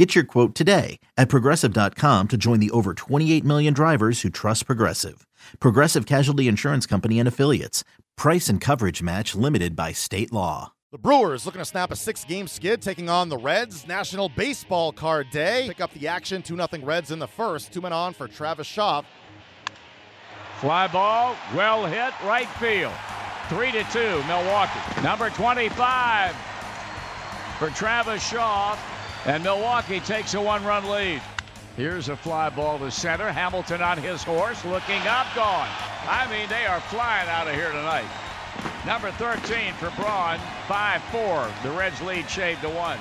Get your quote today at progressive.com to join the over 28 million drivers who trust Progressive. Progressive Casualty Insurance Company and Affiliates. Price and coverage match limited by state law. The Brewers looking to snap a six game skid, taking on the Reds. National Baseball Card Day. Pick up the action 2 0 Reds in the first. Two men on for Travis Shaw. Fly ball, well hit, right field. 3 to 2, Milwaukee. Number 25 for Travis Shaw. And Milwaukee takes a one run lead. Here's a fly ball to center. Hamilton on his horse, looking up, gone. I mean, they are flying out of here tonight. Number 13 for Braun, 5 4. The Reds lead shaved to one.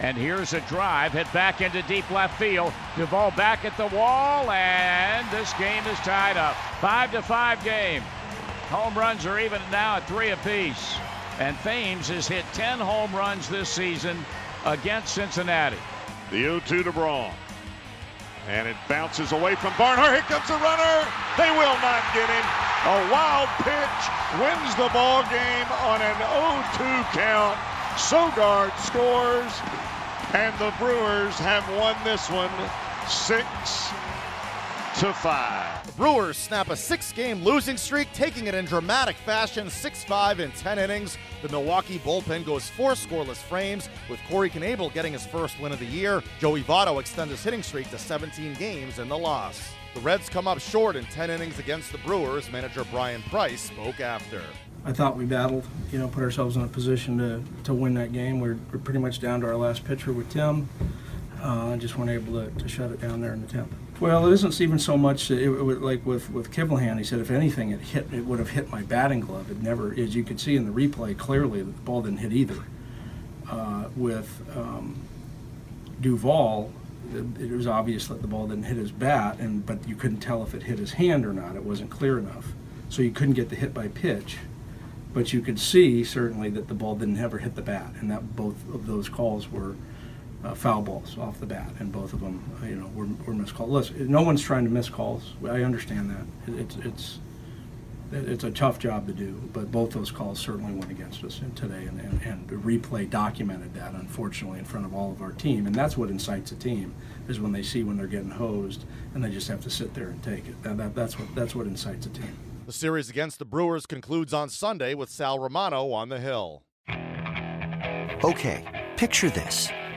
And here's a drive, hit back into deep left field. Duvall back at the wall, and this game is tied up. 5 to 5 game. Home runs are even now at three apiece. And Thames has hit 10 home runs this season against Cincinnati. The 0-2 to Braun. And it bounces away from Barnhart. Here comes the runner. They will not get him. A wild pitch wins the ball game on an 0-2 count. Sogard scores, and the Brewers have won this one six to five. The Brewers snap a six game losing streak, taking it in dramatic fashion 6 5 in 10 innings. The Milwaukee bullpen goes four scoreless frames, with Corey Knebel getting his first win of the year. Joey Votto extends his hitting streak to 17 games in the loss. The Reds come up short in 10 innings against the Brewers. Manager Bryan Price spoke after. I thought we battled, you know, put ourselves in a position to, to win that game. We're, we're pretty much down to our last pitcher with Tim. Uh, just weren't able to, to shut it down there in the tenth. Well, it isn't even so much it, it, like with with Kivlehan. He said if anything, it hit it would have hit my batting glove. It never, as you could see in the replay clearly, the ball didn't hit either. Uh, with um, Duvall, it, it was obvious that the ball didn't hit his bat, and but you couldn't tell if it hit his hand or not. It wasn't clear enough, so you couldn't get the hit by pitch. But you could see certainly that the ball didn't ever hit the bat, and that both of those calls were uh, foul balls off the bat, and both of them, uh, you know, were, were missed calls. Listen, no one's trying to miss calls. I understand that. It, it's it's it's a tough job to do, but both those calls certainly went against us today, and, and, and the replay documented that, unfortunately, in front of all of our team, and that's what incites a team is when they see when they're getting hosed, and they just have to sit there and take it. That, that, that's what that's what incites a team. The series against the Brewers concludes on Sunday with Sal Romano on the hill. Okay, picture this.